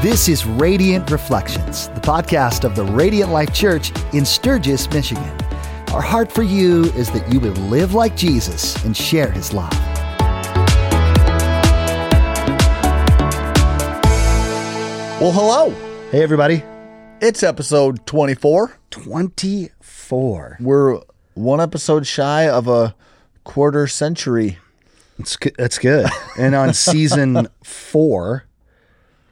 This is Radiant Reflections, the podcast of the Radiant Life Church in Sturgis, Michigan. Our heart for you is that you would live like Jesus and share his love. Well, hello. Hey, everybody. It's episode 24. 24. We're one episode shy of a quarter century. Good. That's good. And on season four,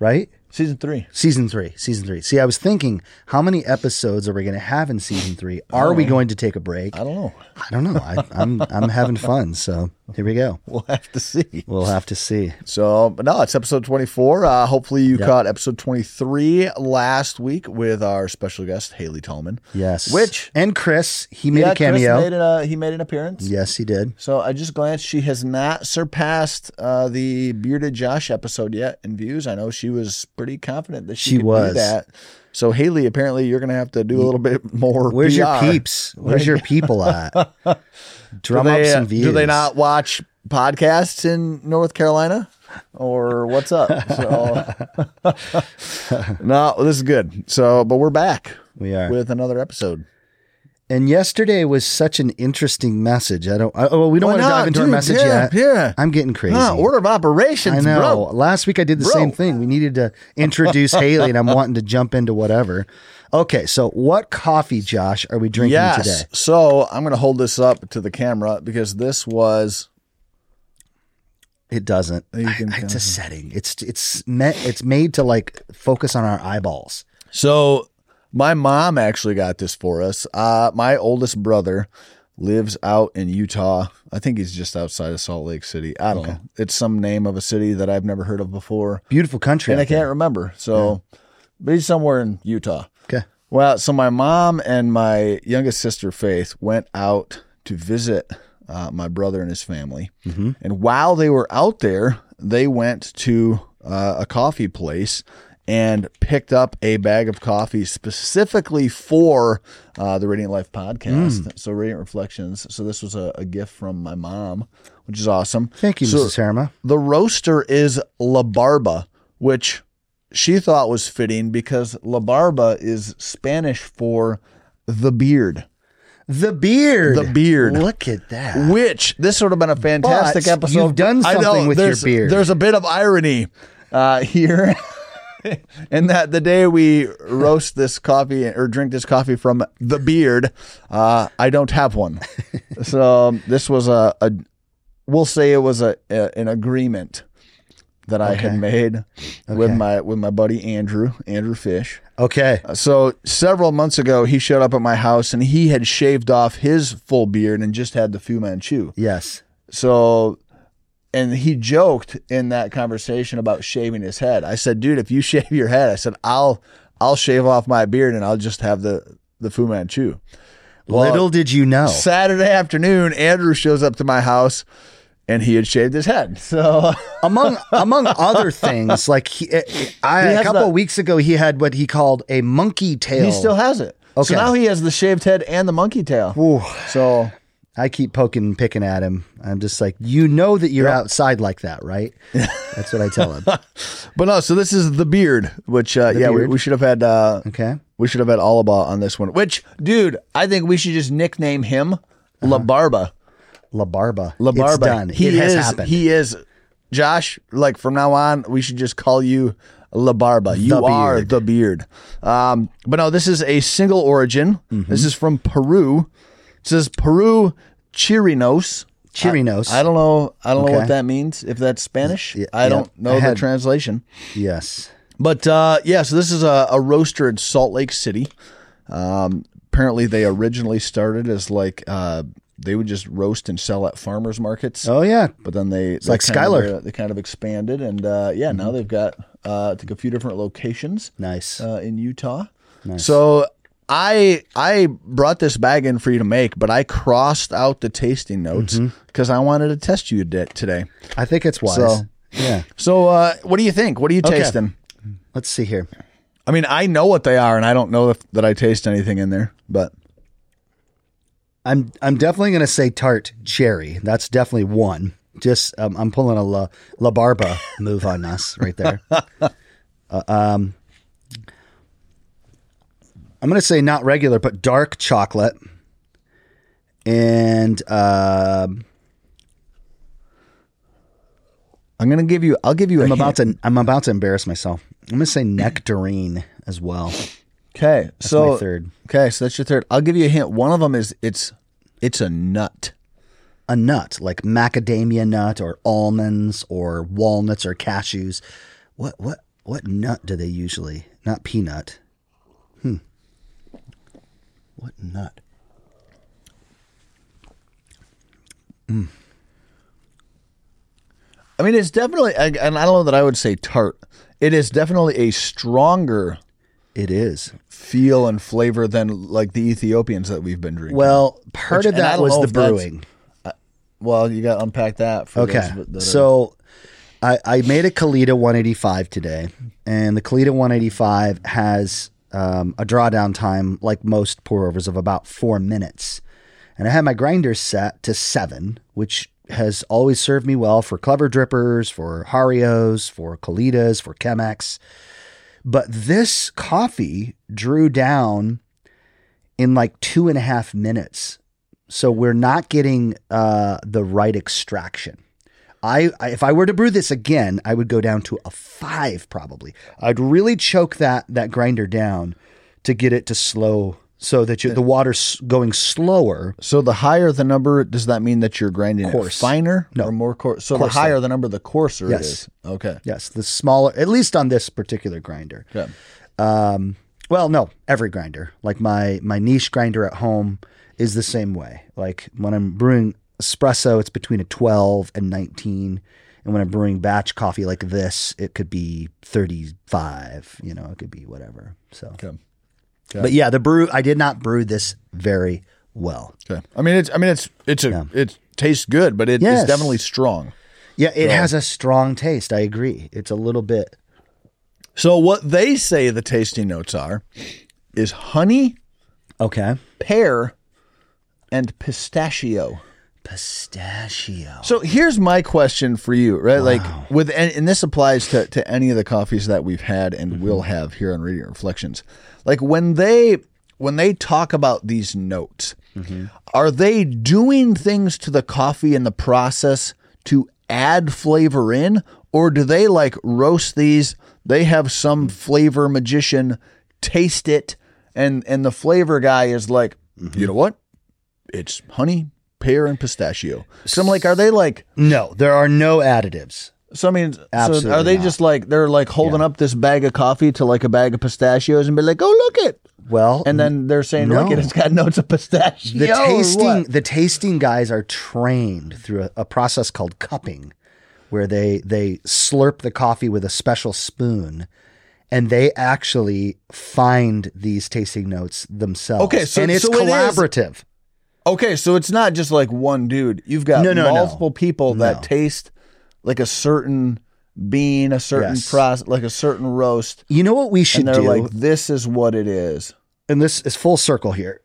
right? Season three. Season three. Season three. See, I was thinking, how many episodes are we going to have in season three? Are we going to take a break? I don't know. I don't know. I, I'm I'm having fun. So here we go. We'll have to see. We'll have to see. So, but no, it's episode 24. Uh, hopefully, you caught episode 23 last week with our special guest, Haley Tallman. Yes. Which- and Chris, he made Yeah, a cameo. Chris made, an, uh, he made an appearance. yes, he did. So I just glanced. She has not surpassed uh, the Bearded Josh episode yet in views. I know she was pretty confident that she, She could was. do that. So Haley, apparently you're going to have to do a little bit more. Where's your peeps? Where's your people at? Drum do they, up uh, some views. Do they not watch podcasts in North Carolina? Or what's up? So, no, this is good. So, but we're back We are. with another episode. And yesterday was such an interesting message. I don't. I, oh, we don't want to no, dive into our message yeah, yet. yeah. I'm getting crazy. Huh, order of operations, I know. bro. Last week I did the Bro. same thing. We needed to introduce Haley, and I'm wanting to jump into whatever. Okay, so what coffee, Josh, are we drinking Yes. today? So I'm going to hold this up to the camera because this was It doesn't. I- it's a setting. It's it's meant. It's made to like focus on our eyeballs. So my mom actually got this for us. Uh, my oldest brother lives out in Utah. I think he's just outside of Salt Lake City. I don't know. It's some name of a city that I've never heard of before, Beautiful country. and I can't remember. So, but he's somewhere in Utah. Okay. Well, so my mom and my youngest sister Faith went out to visit uh, my brother and his family, and while they were out there, they went to uh, a coffee place and picked up a bag of coffee specifically for uh, the Radiant Life podcast. So Radiant Reflections. So this was a, a gift from my mom, which is awesome. Thank you, So- Mrs. Harama. the roaster is La Barba, which she thought was fitting because La Barba is Spanish for the beard. The beard. The beard. Look at that. Which this would have been a fantastic But episode. you've done I know, something with your beard. There's a bit of irony uh, here. And that the day we roast this coffee or drink this coffee from the beard, uh, I don't have one. so um, this was a, a, we'll say it was a, a an agreement that I had Okay. made with my with my buddy Andrew Andrew Fish. Okay. So several months ago, he showed up at my house and he had shaved off his full beard and just had the Fu Manchu. Yes. So, and he joked in that conversation about shaving his head. I said, "Dude, if you shave your head, I said I'll I'll shave off my beard and I'll just have the the Fu Manchu." Well, Little did you know. Saturday afternoon, Andrew shows up to my house. And he had shaved his head. So among among other things, like he, eh, eh, I, He a couple the- weeks ago, he had what he called a monkey tail. he still has it. Okay. So now he has the shaved head and the monkey tail. Ooh, So I keep poking and picking at him. I'm just like, you know that you're outside like that, right? That's what I tell him. But no, so this is the beard, which uh, yeah, we, beard. we should have had. Uh, Okay. we should have had Alaba on this one. Which, dude, I think we should just nickname him La Barba. La Barba. La Barba. It's done. He it has is. happened. He is. Josh, like from now on, we should just call you La Barba. You The are beard. the beard. Um, but no, this is a single origin. Mm-hmm. This is from Peru. It says Peru Chirinos. Chirinos. I don't know. I don't know Okay. what that means. If that's Spanish, Yeah, I yeah. don't know I the had- translation. yes. But uh, yeah, so this is a, a roaster in Salt Lake City. Um, apparently, they originally started as like uh, they would just roast and sell at farmers markets. Oh yeah. But then they like Skylar. Mm-hmm. they kind of expanded, and uh, yeah, now they've got uh, I think a few different locations Nice. uh, in Utah. So I I brought this bag in for you to make, but I crossed out the tasting notes Mm-hmm. because I wanted to test you today. I think it's wise. So- yeah. So uh, what do you think? What are you Okay. tasting? Let's see here. I mean, I know what they are, and I don't know if that I taste anything in there, but I'm I'm definitely going to say tart cherry. That's definitely one. Just um, I'm pulling a La, La Barba move on us right there. Uh, um, I'm going to say not regular, but dark chocolate. And um I'm gonna give you. I'll give you. I'm a about hint. to I'm about to embarrass myself. I'm going to say nectarine as well. Okay, so my third. Okay, so that's your third. I'll give you a hint. One of them is it's it's a nut. A nut like macadamia nut or almonds or walnuts or cashews. What what what nut do they usually? Not peanut. What nut? Mm. I mean, it's definitely, and I don't know that I would say tart. It is definitely a stronger It is. feel and flavor than like the Ethiopians that we've been drinking. Well, part Which- of that was the brewing. well, you got to unpack that. For Okay. that So I, I made a Kalita 185 today, and the Kalita 185 has um, a drawdown time, like most pour overs, of about four minutes. And I had my grinder set to seven, which has always served me well for clever drippers, for Harios, for Kalitas, for Chemex. But this coffee drew down in like two and a half minutes. So we're not getting uh, the right extraction. I, I if I were to brew this again, I would go down to a five probably. I'd really choke that that grinder down to get it to slow so that you, the water's going slower. so the higher the number, does that mean that you're grinding Coarse. it finer No. or more coarse? So Coarser. the higher the number, the coarser Yes. it is. Okay. Yes, the smaller, at least on this particular grinder. Okay. Um, well, no, every grinder. Like my my niche grinder at home is the same way. Like when I'm brewing espresso, it's between a 12 and 19. And when I'm brewing batch coffee like this, it could be 35. You know, it could be whatever. So, Okay. but yeah, the brew. I did not brew this very well. Okay. I mean, it's. I mean, it's. It's a. Yeah. It tastes good, but it, Yes. it's definitely strong. Yeah, it has a strong taste. I agree. It's a little bit. So what they say the tasting notes are is honey, Okay. pear, and pistachio. Pistachio. So here's my question for you, right? Like with and, and this applies to to any of the coffees that we've had and mm-hmm. will have here on Radiant Reflections. Like when they when they talk about these notes, mm-hmm. are they doing things to the coffee in the process to add flavor in or do they like roast these, they have some mm-hmm. flavor magician taste it and and the flavor guy is like, "You know what? It's honey, pear, and pistachio. So I'm like, are they like? No, there are no additives. So I mean, so Absolutely are they not. just like they're like holding up this bag of coffee to like a bag of pistachios and be like, oh look it, Well, and then they're saying, look it, No. it's got notes of pistachio. the tasting the tasting guys are trained through a, a process called cupping where they they slurp the coffee with a special spoon and they actually find these tasting notes themselves Okay, so- and it's so it collaborative Okay, so it's not just like one dude. You've got No, no, no. multiple people that No. taste like a certain bean, a certain Yes. process, like a certain roast, you know what we should and they're do like, this is what it is. and this is full circle here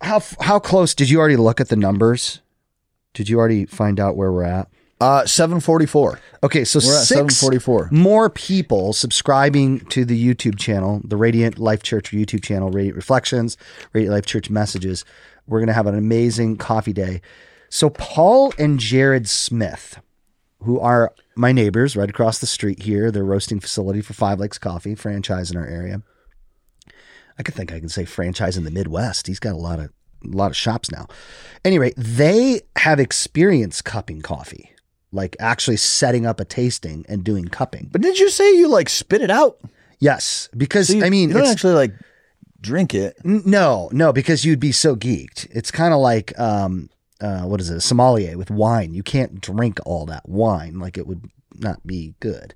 how how close did you already look at the numbers did you already find out where we're at Uh, seven forty four. Okay, so We're at six 744. more people subscribing to the YouTube channel, the Radiant Life Church YouTube channel, Radiant Reflections, Radiant Life Church Messages. We're going to have an amazing coffee day. So, Paul and Jared Smith, who are my neighbors right across the street here, their roasting facility for Five Lakes Coffee, franchise in our area. I could think I can say franchise in the Midwest. He's got a lot of a lot of shops now. Anyway, they have experience cupping coffee, like actually setting up a tasting and doing cupping. But did you say you like spit it out? Yes, because So you- I mean, you don't it's, actually like drink it. no, no, because you'd be so geeked. It's kind of like um, uh, what is it, a sommelier with wine? You can't drink all that wine; like it would not be good.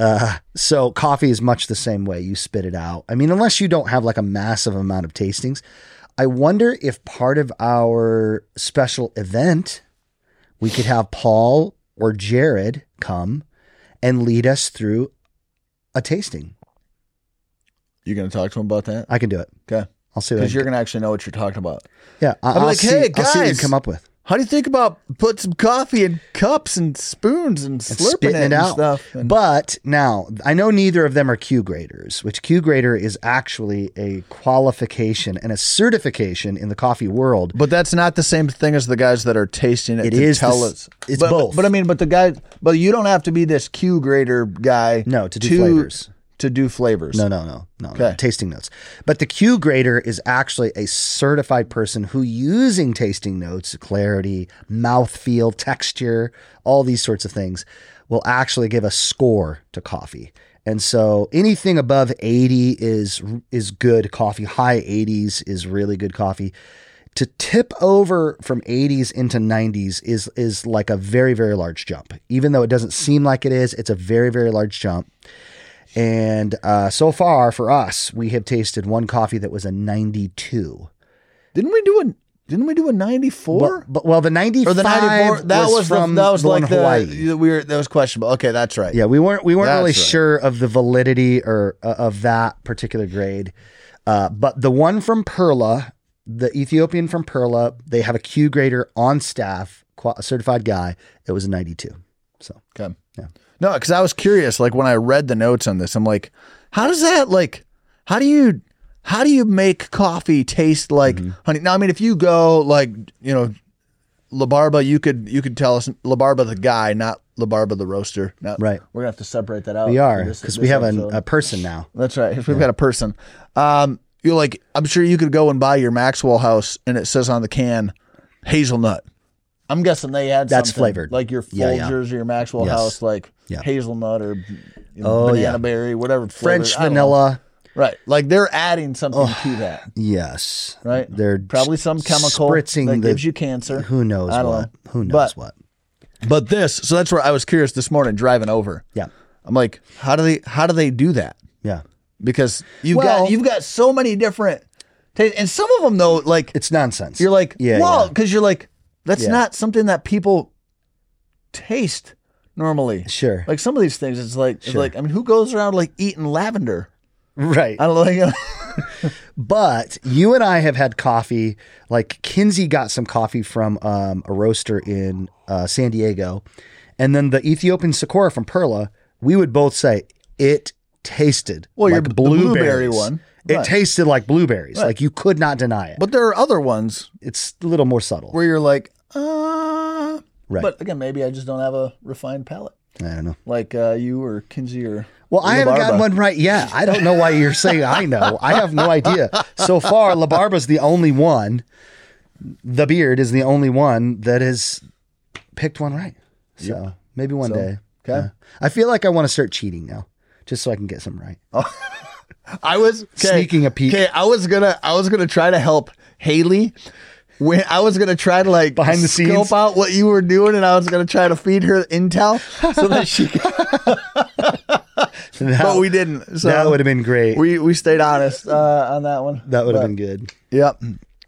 Uh, so coffee is much the same way. You spit it out. I mean, unless you don't have like a massive amount of tastings. I wonder if part of our special event, we could have Paul or Jared come and lead us through a tasting. You gonna talk to him about that? I can do it. Okay. I'll see what I Because you're gonna actually know what you're talking about. Yeah, I- I'm I'll like, see, "Hey, I'll see what you guys." come up with. How do you think about put some coffee in cups and spoons and slurping spitting it, and out. stuff? And- But now I know neither of them are Q graders, which Q grader is actually a qualification and a certification in the coffee world. But that's not the same thing as the guys that are tasting it. It to is tell the us. it's but, both. But, I mean, but the guy, but you don't have to be this Q grader guy. No, to do flavors. To do flavors. No, no, no, no, no. Tasting notes. But the Q grader is actually a certified person who, using tasting notes, clarity, mouthfeel, texture, all these sorts of things, will actually give a score to coffee. And so anything above 80 is is good coffee. High 80s is really good coffee. To tip over from 80s into 90s is is like a very very large jump. Even though it doesn't seem like it is, it's a very very large jump. And uh, so far for us, we have tasted one coffee that was a 92. Didn't we do a? Didn't we do a ninety four? But, but well, the 95 or the ninety four? That was, from the, that was the like in Hawaii. the we were that was questionable. Okay, that's right. Yeah, we weren't we weren't That's really right. sure of the validity or uh, of that particular grade. Uh, but the one from Perla, the Ethiopian from Perla, they have a Q grader on staff, a certified guy. It was a 92. So Okay. Yeah. No, because I was curious. Like when I read the notes on this, I'm like, how does that like? How do you? How do you make coffee taste like Mm-hmm. honey? Now, I mean, if you go like you know, La Barba, you could you could tell us La Barba the guy, not La Barba the roaster. Not, Right. We're gonna have to separate that out. we are because we have an, a person now. That's right. If we've got a person, um, you're like, I'm sure you could go and buy your Maxwell House, and it says on the can, hazelnut. I'm guessing they had That's something, flavored. like your Folgers Yeah, yeah. or your Maxwell Yes. House, like Yeah. hazelnut or you know, Oh, banana yeah. berry, whatever. French vanilla. right? Like they're adding something to that, Yes. right? They're probably some chemical spritzing that the, gives you cancer. Who knows I don't what? know. Who knows But- what? But this, so that's where I was curious this morning driving over. Yeah. I'm like, how do they how do they do that? Yeah. because you've Well- got you've got so many different tastes, and some of them though, like It's nonsense. you're like, yeah, well, yeah. because you're like, that's Yeah. not something that people taste normally. Sure. Like some of these things, it's like, it's like I mean, who goes around like eating lavender? right. I don't know. You But you and I have had coffee. Like Kinsey got some coffee from um, a roaster in uh, San Diego, and then the Ethiopian Sakura from Perla. We would both say it tasted Well, your like b- blueberry one. It Right. tasted like blueberries. Like you could not deny it. but there are other ones it's a little more subtle. where you're like, uh, Right. But again, maybe I just don't have a refined palate I don't know. like uh, you or Kinsey or. Well, I haven't gotten one right yet. I don't know why you're saying I know. I have no idea. So far, La Barba's the only one. The beard is the only one that has picked one right. So maybe one day. okay. I feel like I want to start cheating now, just so I can get some right. Oh. I was okay, Sneaking a peek. Okay, I was gonna I was gonna try to help Haley. When I was gonna try to like Behind the scope scenes? out what you were doing, and I was gonna try to feed her intel so that she. Could, but we didn't. So that would have been great. we we stayed honest uh, on that one. that would have been good. Yep.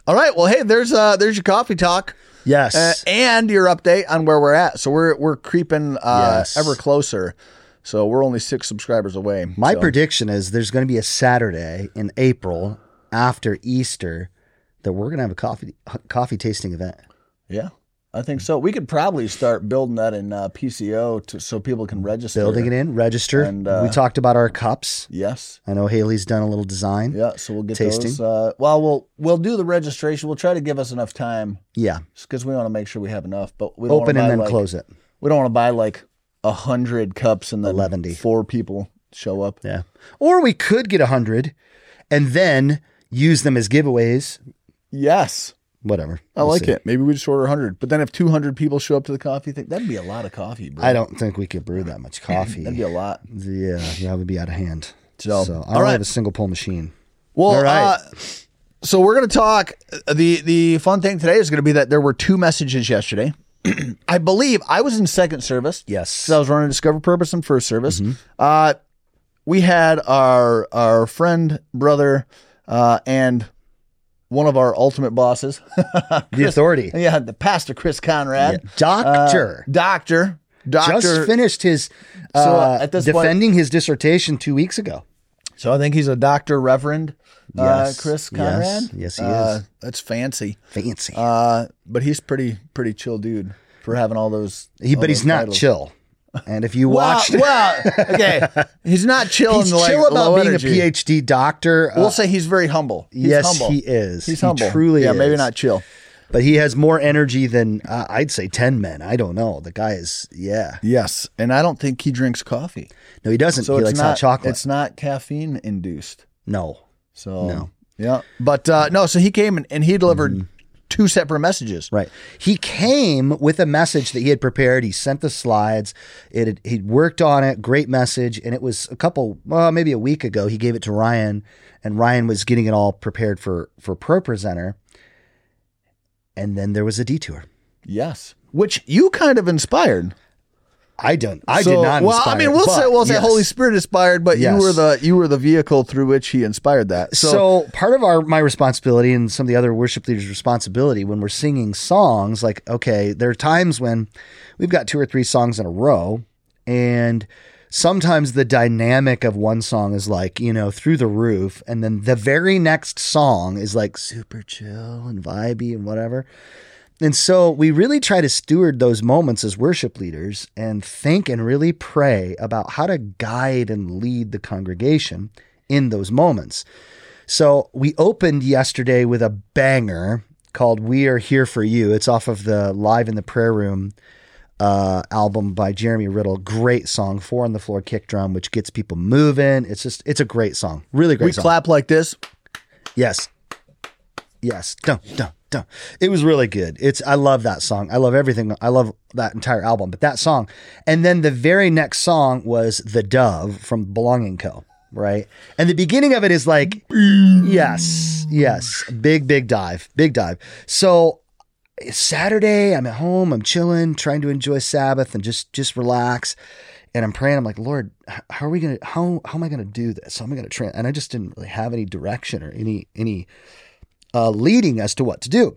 All right. Well, hey, there's uh there's your coffee talk. Yes. Uh, and your update on where we're at. So we're we're creeping uh, Yes. ever closer. So we're only six subscribers away. My So- prediction is there's going to be a Saturday in April after Easter that we're going to have a coffee coffee tasting event. Yeah, I think so. We could probably start building that in uh, PCO to, so people can register. Building it in, register. And, uh, we talked about our cups. Yes. I know Haley's done a little design. Yeah. So we'll get Tasting. those. Uh, well, we'll we'll do the registration. We'll try to give us enough time Yeah. because we want to make sure we have enough. But we don't Open and then like- close it. We don't want to buy like a hundred cups and then 11. four people show up. Yeah. Or we could get a hundred and then use them as giveaways. Yes. Whatever. I We'll like see. it. Maybe we just order 100. But then if 200 people show up to the coffee thing, that'd be a lot of coffee, bro. I don't think we could brew that much coffee. That'd be a lot. yeah, that would be out of hand. So, So, I all don't right. have a single pull machine. Well, All right. uh, so we're going to talk. uh, the The fun thing today is going to be that there were two messages yesterday. I believe I was in second service. Yes. So I was running Discover Purpose in first service. Mm-hmm. Uh, we had our our friend, brother, uh, and one of our ultimate bosses. the authority. yeah, the pastor Chris Conrad, Doctor. Uh, doctor, doctor. just finished his uh, So, uh, at this point- defending his dissertation two weeks ago. So I think he's a doctor, Reverend uh, Yes. Chris Conrad. Yes, he Uh, is. That's fancy. Fancy. Uh, but he's pretty pretty chill dude for having all those. he, all but he's those not chill. And if you Well, watched, well, okay, he's not chill. he's in the, like, chill about being energy. a PhD doctor. Uh, We'll say he's very humble. He's yes, humble. he is. He's He humble. truly yeah, maybe not chill. but he has more energy than uh, I'd say ten men. I don't know. The guy is, yeah. Yes, and I don't think he drinks coffee. No, he doesn't. So he it's likes not hot chocolate. It's not caffeine induced. no, So No. yeah, but uh, no. So he came and, and he delivered two separate messages. Right. He came with a message that he had prepared. He sent the slides. It had, he'd worked on it. Great message. And it was a couple, well, maybe a week ago. He gave it to Ryan, and Ryan was getting it all prepared for for Pro Presenter. And then there was a detour. Yes, which you kind of inspired. I don't. I So- did not. Well, inspire I mean, we'll but say we'll say yes. Holy Spirit inspired, but Yes. you were the you were the vehicle through which he inspired that. So, So, part of our my responsibility and some of the other worship leaders' responsibility when we're singing songs, like okay, there are times when we've got two or three songs in a row, and sometimes the dynamic of one song is like you know through the roof, and then the very next song is like super chill and vibey and whatever. And so we really try to steward those moments as worship leaders and think and really pray about how to guide and lead the congregation in those moments. So we opened yesterday with a banger called We Are Here for You. It's off of the Live in the Prayer Room uh, album by Jeremy Riddle. Great song, four on the floor kick drum, which gets people moving. It's just, it's a great song. Really great we song. clap like this. Yes. Yes. Dun, dun, dun. It was really good. It's I love that song. I love everything. I love that entire album, but that song. And then the very next song was The Dove from Belonging Co. Right. And the beginning of it is like, yes, yes. Big, big dive. Big dive. So it's Saturday, I'm at home, I'm chilling, trying to enjoy Sabbath and just just relax. And I'm praying. I'm like, Lord, how are we gonna how how am I gonna do this? How am I gonna train? And I just didn't really have any direction or any any uh, leading as to what to do.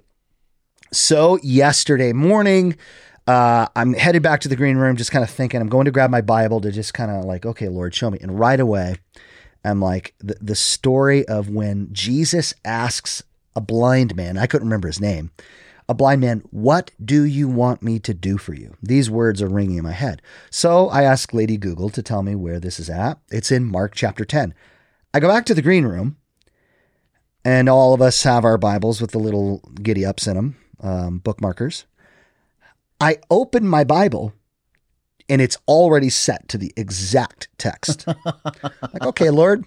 So yesterday morning, uh, I'm headed back to the green room, just kind of thinking. I'm going to grab my Bible to just kind of like, okay, Lord, show me. And right away, I'm like the the story of when Jesus asks a blind man. I couldn't remember his name. A blind man, what do you want me to do for you? These words are ringing in my head. So I ask Lady Google to tell me where this is at. It's in Mark chapter 10. I go back to the green room, and all of us have our Bibles with the little giddy ups in them, um, bookmarkers. I open my Bible, and it's already set to the exact text. like, okay, Lord,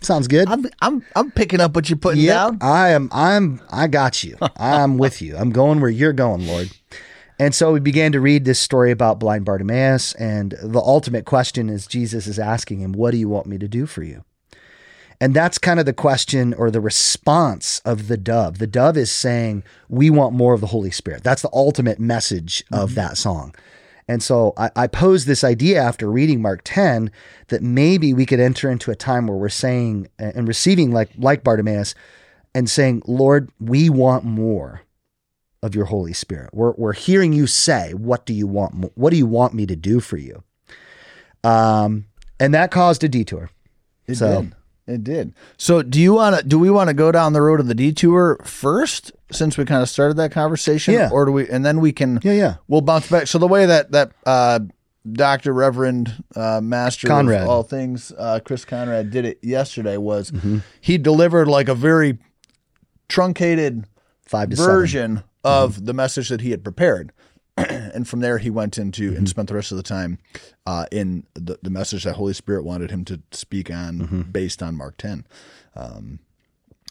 sounds good. I'm I'm I'm picking up what you're putting Yep, down. I am. I'm. I got you. I'm with you. I'm going where you're going, Lord. And so we began to read this story about blind Bartimaeus, and the ultimate question is Jesus is asking him, "What do you want me to do for you?" And that's kind of the question or the response of the dove. The dove is saying, We want more of the Holy Spirit. That's the ultimate message of that song. And so I, I posed this idea after reading Mark 10 that maybe we could enter into a time where we're saying and receiving like like Bartimaeus and saying, Lord, we want more of your Holy Spirit. We're, we're hearing you say, What do you want? What do you want me to do for you? Um, and that caused a detour. It So- did. It did. So do you want to? Do we want to go down the road of the detour first, since we kind of started that conversation? Yeah. Or do we? And then we can. Yeah, yeah. We'll bounce back. So the way that that uh, Doctor Reverend uh, Master Conrad. of all things, uh, Chris Conrad did it yesterday was Mm-hmm. he delivered like a very truncated Five to seven. version of the message that he had prepared. and from there, he went into and spent the rest of the time uh, in the, the message that Holy Spirit wanted him to speak on based on Mark 10. Um,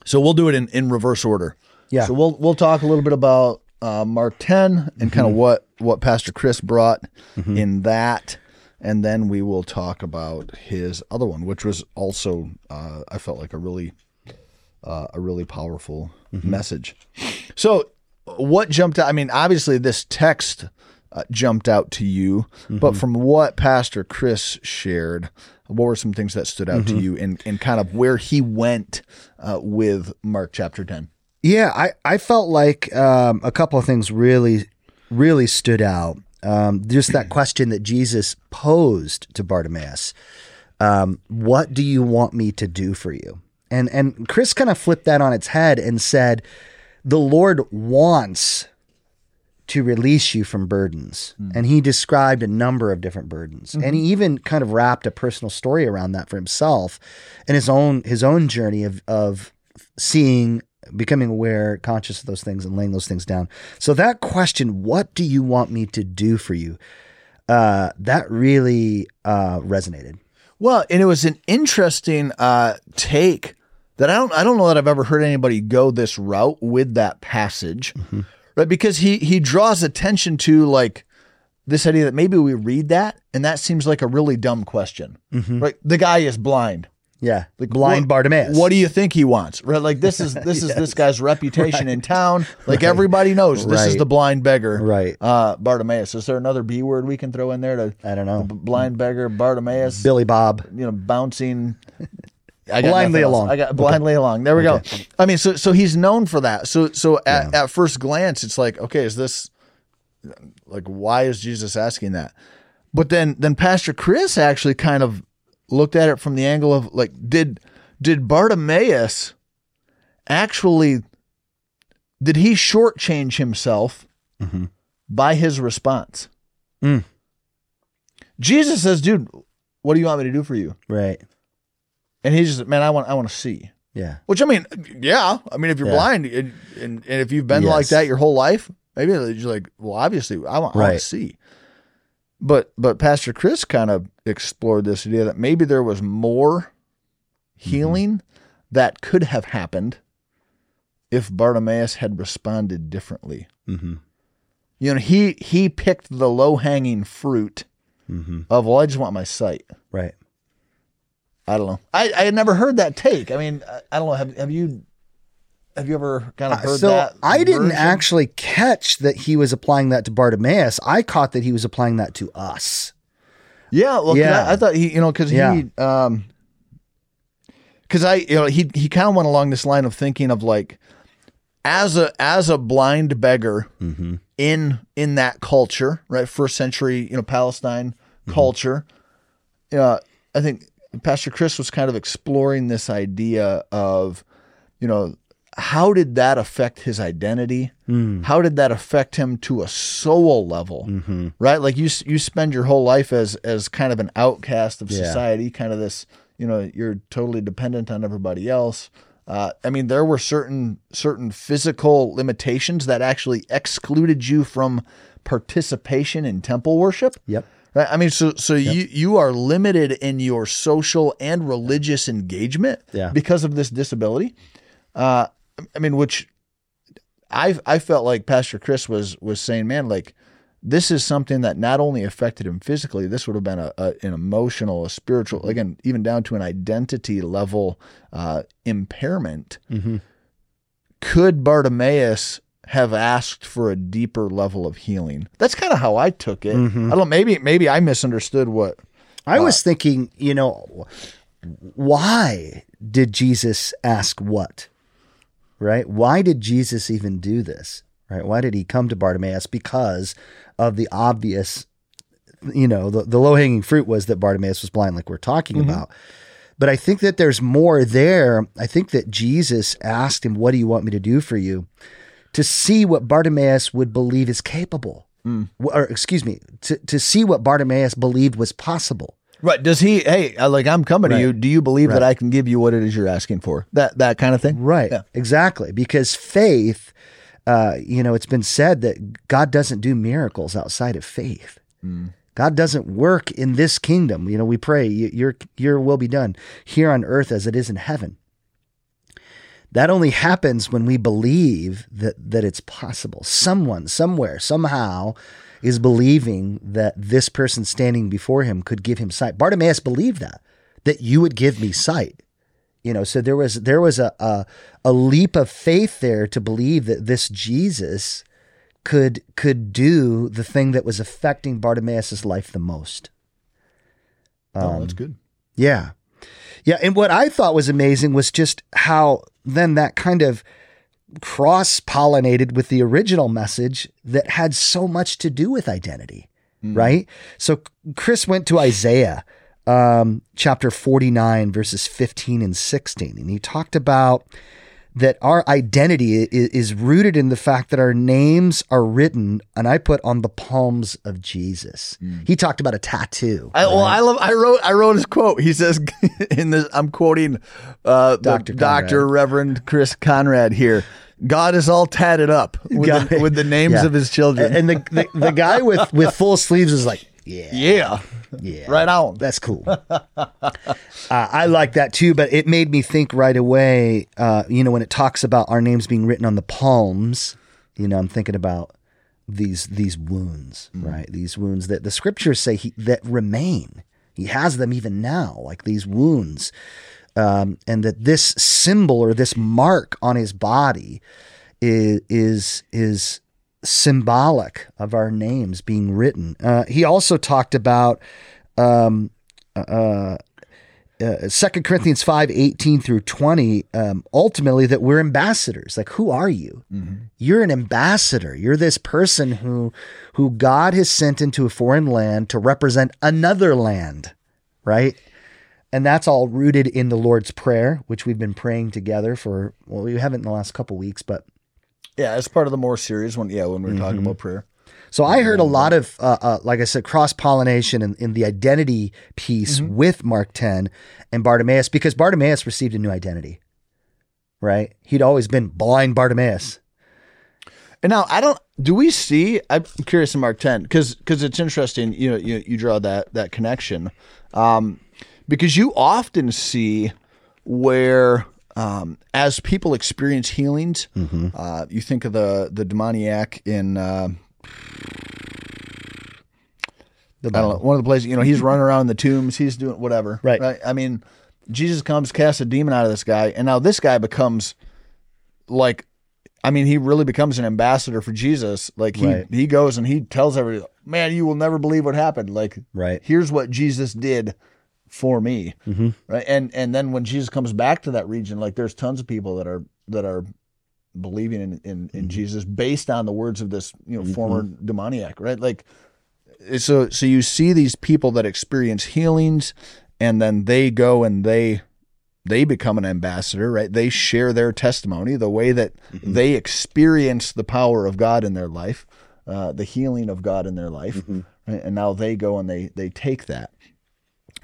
so we'll do it in, in reverse order. Yeah. So we'll we'll talk a little bit about uh, Mark 10 and kind of what, what Pastor Chris brought in that. And then we will talk about his other one, which was also, uh, I felt like a really uh, a really powerful message. So, what jumped out? I mean, obviously, this text uh, jumped out to you, but from what Pastor Chris shared, what were some things that stood out to you and, and kind of where he went uh, with Mark chapter 10? Yeah, I, I felt like um, a couple of things really, really stood out. Um, just that question that Jesus posed to Bartimaeus. Um, what do you want me to do for you? And and Chris kind of flipped that on its head and said, the Lord wants to release you from burdens. And he described a number of different burdens. And he even kind of wrapped a personal story around that for himself and his own his own journey of of seeing becoming aware, conscious of those things and laying those things down. So that question, what do you want me to do for you? Uh, that really uh, resonated. Well, and it was an interesting uh, take that I don't I don't know that I've ever heard anybody go this route with that passage, right? Because he he draws attention to like this idea that maybe we read that and that seems like a really dumb question, right? The guy is blind. Yeah, Like blind what, Bartimaeus. What do you think he wants? Right? Like this is this is this guy's reputation in town. Like everybody knows this is the blind beggar. Right. Uh Bartimaeus. Is there another B word we can throw in there to I don't know. blind beggar Bartimaeus? Billy Bob. you know, bouncing I got Blindly along. I got blindly along. There we go. I mean, so so he's known for that. So so at, at first glance, it's like, okay, is this like why is Jesus asking that? But then then Pastor Chris actually kind of looked at it from the angle of like, did did Bartimaeus actually did he shortchange himself by his response? Mm. Jesus says, dude, what do you want me to do for you? Right. And he's just, man, I want, I want to see. Yeah. Which I mean, yeah. I mean, if you're Yeah. blind and, and, and if you've been like that your whole life, maybe you're like, well, obviously, I want, I want to see. But but Pastor Chris kind of explored this idea that maybe there was more Mm-hmm. healing that could have happened if Bartimaeus had responded differently. Mm-hmm. You know, he he picked the low hanging fruit Mm-hmm. of well, I just want my sight. Right. I don't know. I, I had never heard that take. I mean, I, I don't know. Have have you have you ever kind of Uh, heard so that? I didn't version? actually catch that he was applying that to Bartimaeus. I caught that he was applying that to us. Yeah, well, Yeah. I, I thought he, you know, because Yeah. he, um, because I, you know, he he kind of went along this line of thinking of like, as a as a blind beggar Mm-hmm. in in that culture, right, first century, you know, Palestine Mm-hmm. culture. Uh, I think Pastor Chris was kind of exploring this idea of, you know, how did that affect his identity? Mm. How did that affect him to a soul level? Mm-hmm. Right? Like you you spend your whole life as as kind of an outcast of Yeah. society, kind of this, you know, you're totally dependent on everybody else. Uh, I mean, there were certain certain physical limitations that actually excluded you from participation in temple worship. Yep. I mean, so so you you are limited in your social and religious engagement Yeah. because of this disability. Uh, I mean, which I I felt like Pastor Chris was was saying, man, like this is something that not only affected him physically, this would have been a, a an emotional, a spiritual, again, even down to an identity level uh, impairment. Mm-hmm. Could Bartimaeus have asked for a deeper level of healing? That's kind of how I took it. Mm-hmm. I don't know, maybe maybe I misunderstood what I was thinking, you know, why did Jesus ask what? Right? Why did Jesus even do this? Right? Why did he come to Bartimaeus? Because of the obvious, you know, the, the low hanging fruit was that Bartimaeus was blind, like we're talking about. But I think that there's more there. I think that Jesus asked him, What do you want me to do for you? To see what Bartimaeus would believe is capable. W- Or, excuse me, to, to see what Bartimaeus believed was possible. Right. Does he? Hey, like I'm coming Right. to you. Do you believe that I can give you what it is you're asking for? That that kind of thing. Right. Yeah. Exactly. Because faith, uh, you know, it's been said that God doesn't do miracles outside of faith. God doesn't work in this kingdom. You know, we pray, your your will be done here on earth as it is in heaven. That only happens when we believe that that it's possible. Someone, somewhere, somehow is believing that this person standing before him could give him sight. Bartimaeus believed that, that you would give me sight you know so there was there was a, a a leap of faith there to believe that this jesus could could do the thing that was affecting bartimaeus' life the most oh, that's good. yeah yeah and what i thought was amazing was just how then that kind of cross pollinated with the original message that had so much to do with identity right so chris went to isaiah um, chapter 49, verses 15 and 16. And he talked about that our identity is, is, rooted in the fact that our names are written, and I put on the palms of Jesus. Mm. He talked about a tattoo. I, right? Well, I love. I wrote. I wrote his quote. He says, "In this, I'm quoting uh, Doctor Doctor Reverend Chris Conrad here." God is all tatted up with, God, the, with the, names yeah. of his children, and the, the the guy with with full sleeves is like, yeah, yeah. Yeah. Right on. That's cool. uh, I like that too, but it made me think right away, uh, you know, when it talks about our names being written on the palms, you know, I'm thinking about these these wounds, mm. right? These wounds that the scriptures say he, that remain. He has them even now, like these wounds. Um, and that this symbol or this mark on his body is is is symbolic of our names being written. Uh, he also talked about um, uh, uh, Second Corinthians five eighteen through twenty. Um, ultimately, that we're ambassadors. Like, who are you? Mm-hmm. You're an ambassador. You're this person who who God has sent into a foreign land to represent another land, right? And that's all rooted in the Lord's Prayer, which we've been praying together for. Well, we haven't in the last couple weeks, but yeah, as part of the more serious one. Yeah, when we are mm-hmm. talking about prayer. So I heard a lot of, uh, uh, like I said, cross pollination in, in, the identity piece mm-hmm. with Mark 10 and Bartimaeus because Bartimaeus received a new identity, right? He'd always been blind Bartimaeus. And now I don't. Do we see? I'm curious in Mark 10 because because it's interesting. You know, you, you draw that that connection um, because you often see where um, as people experience healings, mm-hmm. uh, you think of the the demoniac in. Uh, the know, one of the places, you know, he's running around in the tombs, he's doing whatever. Right. right. I mean, Jesus comes, casts a demon out of this guy, and now this guy becomes like I mean, he really becomes an ambassador for Jesus. Like he right. he goes and he tells everybody, "Man, you will never believe what happened." Like, right. here's what Jesus did for me, mm-hmm. right? And and then when Jesus comes back to that region, like there's tons of people that are that are believing in in, in mm-hmm. Jesus based on the words of this you know mm-hmm. former demoniac, right? Like so so you see these people that experience healings, and then they go and they they become an ambassador, right? They share their testimony, the way that mm-hmm. they experience the power of God in their life, uh, the healing of God in their life, mm-hmm. right? and now they go and they they take that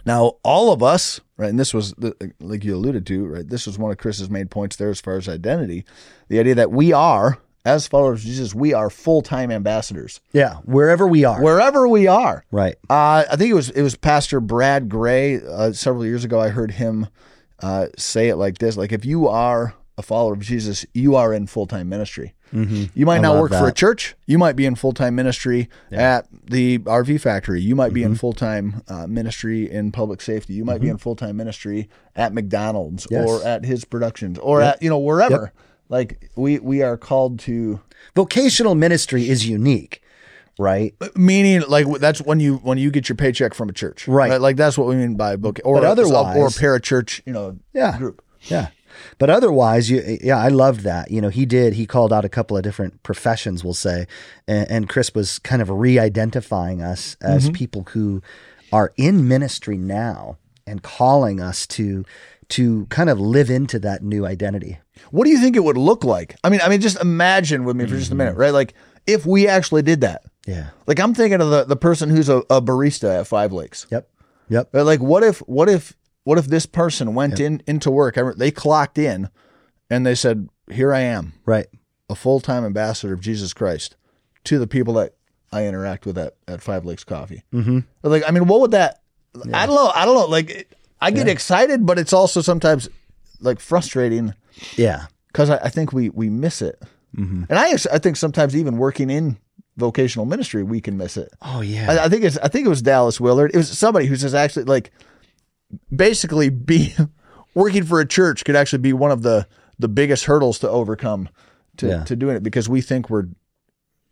now, all of us, right, and this was, the, like you alluded to, right, this was one of Chris's main points there as far as identity. The idea that we are, as followers of Jesus, we are full time ambassadors. Yeah, wherever we are. Wherever we are. Right. Uh, I think it was it was Pastor Brad Gray uh, several years ago. I heard him uh, say it like this: like if you are a follower of Jesus, you are in full time ministry. Mm-hmm. You might I not work that. for a church. You might be in full time ministry yeah. at the RV factory. You might mm-hmm. be in mm-hmm. full time uh, ministry in public safety. You might mm-hmm. be in full time ministry at McDonald's yes. or at his productions or yep. at you know wherever. Yep. Like we we are called to vocational ministry is unique right? Uh, meaning, like that's when you when you get your paycheck from a church, right? right? Like that's what we mean by book or but otherwise, or parachurch, you know, yeah, group, yeah. But otherwise, you, yeah, I loved that. You know, he did. He called out a couple of different professions, we'll say, and, and Chris was kind of re-identifying us as mm-hmm. people who are in ministry now and calling us to to kind of live into that new identity. What do you think it would look like? I mean, I mean, just imagine with me for just a minute, mm-hmm. right? Like if we actually did that. Yeah. Like I'm thinking of the, the person who's a, a barista at Five Lakes. Yep. Yep. Like what if what if what if this person went in into work? They clocked in, and they said, "Here I am, right, a full time ambassador of Jesus Christ to the people that I interact with at, at Five Lakes Coffee." Mm-hmm. Like, I mean, what would that? Yeah. I don't know. I don't know. Like, I get yeah. excited, but it's also sometimes like frustrating. Yeah, because I, I, think we we miss it, mm-hmm. and I I think sometimes even working in vocational ministry we can miss it. Oh yeah, I, I think it's I think it was Dallas Willard. It was somebody who says actually like basically be working for a church could actually be one of the the biggest hurdles to overcome to yeah. to doing it because we think we're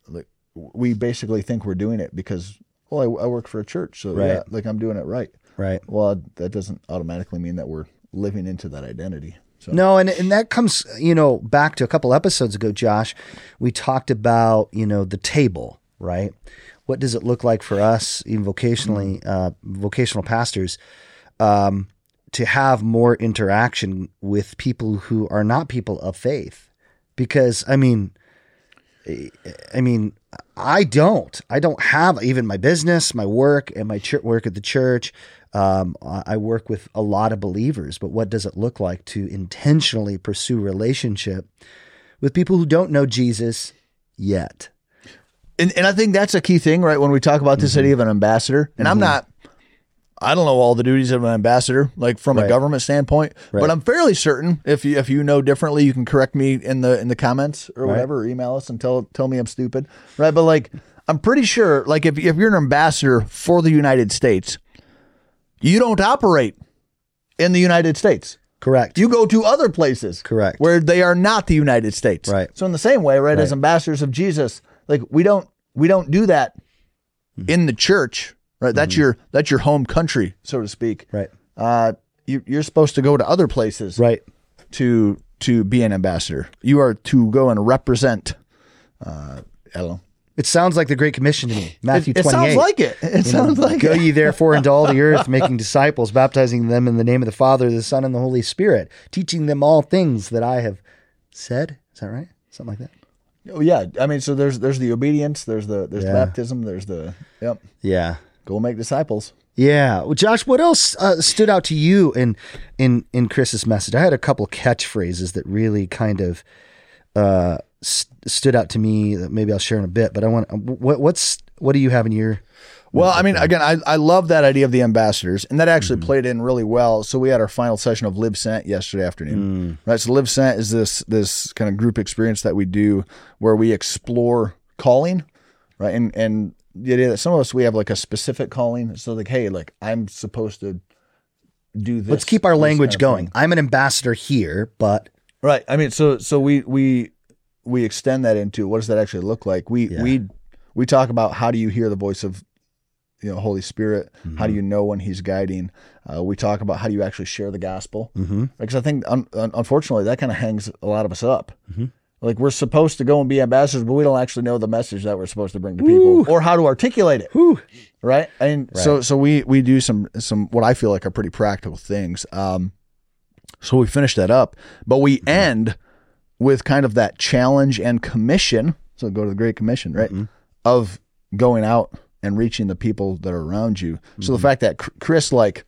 like we basically think we're doing it because well I, I work for a church so right. yeah like I'm doing it right right well that doesn't automatically mean that we're living into that identity so. No, and and that comes, you know, back to a couple episodes ago, Josh. We talked about, you know, the table, right? what does it look like for us, even vocationally, uh, vocational pastors, um, to have more interaction with people who are not people of faith? Because I mean, I mean, I don't. I don't have even my business, my work, and my ch- work at the church. Um, I work with a lot of believers, but what does it look like to intentionally pursue relationship with people who don't know Jesus yet? And, and I think that's a key thing, right? When we talk about this idea of an ambassador, and I'm not, I don't know all the duties of an ambassador, like from a government standpoint, Right. but I'm fairly certain. If you if you know differently, you can correct me in the in the comments or whatever, or email us and tell tell me I'm stupid, right? But like, I'm pretty sure, like if if you're an ambassador for the United States, you don't operate in the United States. Correct. You go to other places, Correct. where they are not the United States. Right. So in the same way, right, as ambassadors of Jesus, like we don't we don't do that Hmm. in the church, right? That's your that's your home country, so to speak. right. Uh, you, you're supposed to go to other places, Right. to to be an ambassador. You are to go and represent. Uh, I don't know. It sounds like the Great Commission to me. Matthew It, it 28. sounds like it. It sounds like Go it. ye therefore into all the earth, making disciples, baptizing them in the name of the Father, the Son, and the Holy Spirit, teaching them all things that I have said. Is that right? Something like that. Oh, yeah, I mean, so there's there's the obedience, there's the there's Yeah. the baptism, there's the yep. Yeah. Go make disciples. Yeah, well, Josh, what else uh, stood out to you in in in Chris's message? I had a couple catchphrases that really kind of uh, st- stood out to me. That maybe I'll share in a bit. But I want what what's what do you have in your Well, I mean, again, I, I love that idea of the ambassadors, and that actually played in really well. So we had our final session of Live Sent yesterday afternoon, right? So Live Sent is this this kind of group experience that we do where we explore calling, right? And and the idea that some of us we have like a specific calling. So like, hey, like I'm supposed to do this. Let's keep our language kind of going. thing. I'm an ambassador here, but Right. I mean, so so we we we extend that into what does that actually look like? We Yeah. we we talk about how do you hear the voice of you know Holy Spirit? How do you know when He's guiding? Uh, we talk about how do you actually share the gospel? Mm-hmm. Because I think un- un- unfortunately that kind of hangs a lot of us up. Like we're supposed to go and be ambassadors, but we don't actually know the message that we're supposed to bring to people or how to articulate it. Right. And so so we we do some some what I feel like are pretty practical things. Um, so we finish that up, but we end with kind of that challenge and commission. So go to the Great Commission, right? Of going out and reaching the people that are around you. So the fact that Chris, like,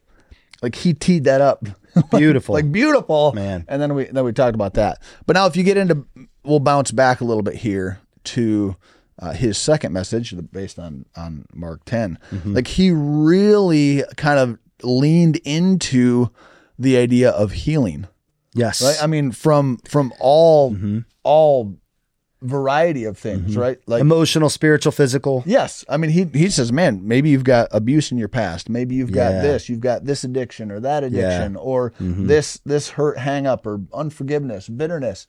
like he teed that up, beautiful. like beautiful, Man. And then we then we talked about that. But now, if you get into, we'll bounce back a little bit here to uh, his second message based on on Mark 10 mm-hmm. Like he really kind of leaned into the idea of healing. Yes, right? I mean, from from all mm-hmm. all variety of things, mm-hmm. right? Like, emotional, spiritual, physical. yes, I mean, he he says, man, maybe you've got abuse in your past, maybe you've Yeah. got this, you've got this addiction or that addiction, or this this hurt, hang up, or unforgiveness, bitterness.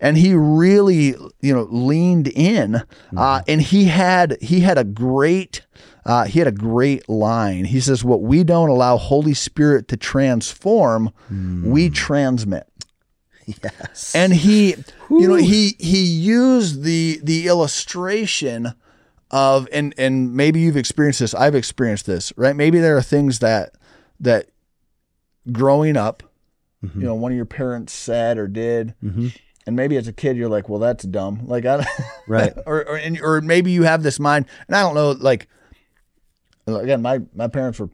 And he really, you know, leaned in, uh, and he had he had a great uh, he had a great line. He says, "What we don't allow Holy Spirit to transform, we transmit." Yes, and he you know he he used the the illustration of and and maybe you've experienced this i've experienced this right? Maybe there are things that that growing up you know one of your parents said or did and maybe as a kid you're like well that's dumb. Like i Right. or or, and, or maybe you have this mind. And i don't know like again my my parents were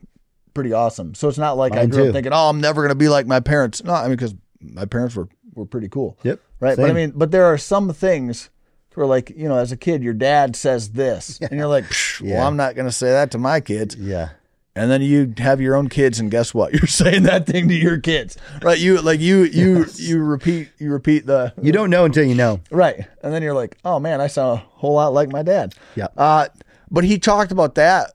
pretty awesome. So it's not like i grew too. up thinking oh i'm never going to be like my parents. No i mean because my parents were were pretty cool. Yep. right? But i mean but there are some things where like you know as a kid your dad says this. And you're like "Psh, well i'm not going to say that to my kids. Yeah, and then you have your own kids and guess what you're saying that thing to your kids right you like you you you repeat you repeat the you don't know until you know. Right. And then you're like, oh man, I sound a whole lot like my dad. Yeah. Uh, but he talked about that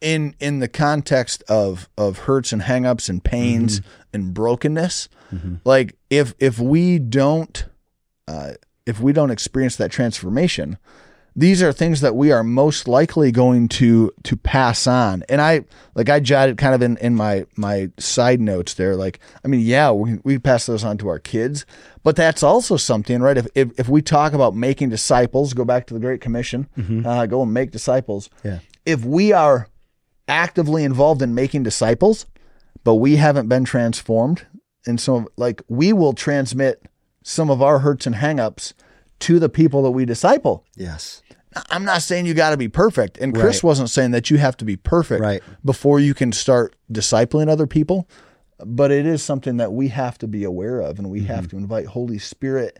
in in the context of of hurts and hangups and pains and brokenness. Like if if we don't uh, if we don't experience that transformation, these are things that we are most likely going to to pass on. And I like I jotted kind of in in my my side notes there. Like I mean, yeah, we we pass those on to our kids, but that's also something, right? If if, if we talk about making disciples, go back to the Great Commission, uh, go and make disciples. Yeah. If we are actively involved in making disciples, but we haven't been transformed, and so like we will transmit some of our hurts and hangups to the people that we disciple. Yes. I'm not saying you got to be perfect. And Chris Right. wasn't saying that you have to be perfect Right. before you can start discipling other people. But it is something that we have to be aware of and we Mm-hmm. have to invite Holy Spirit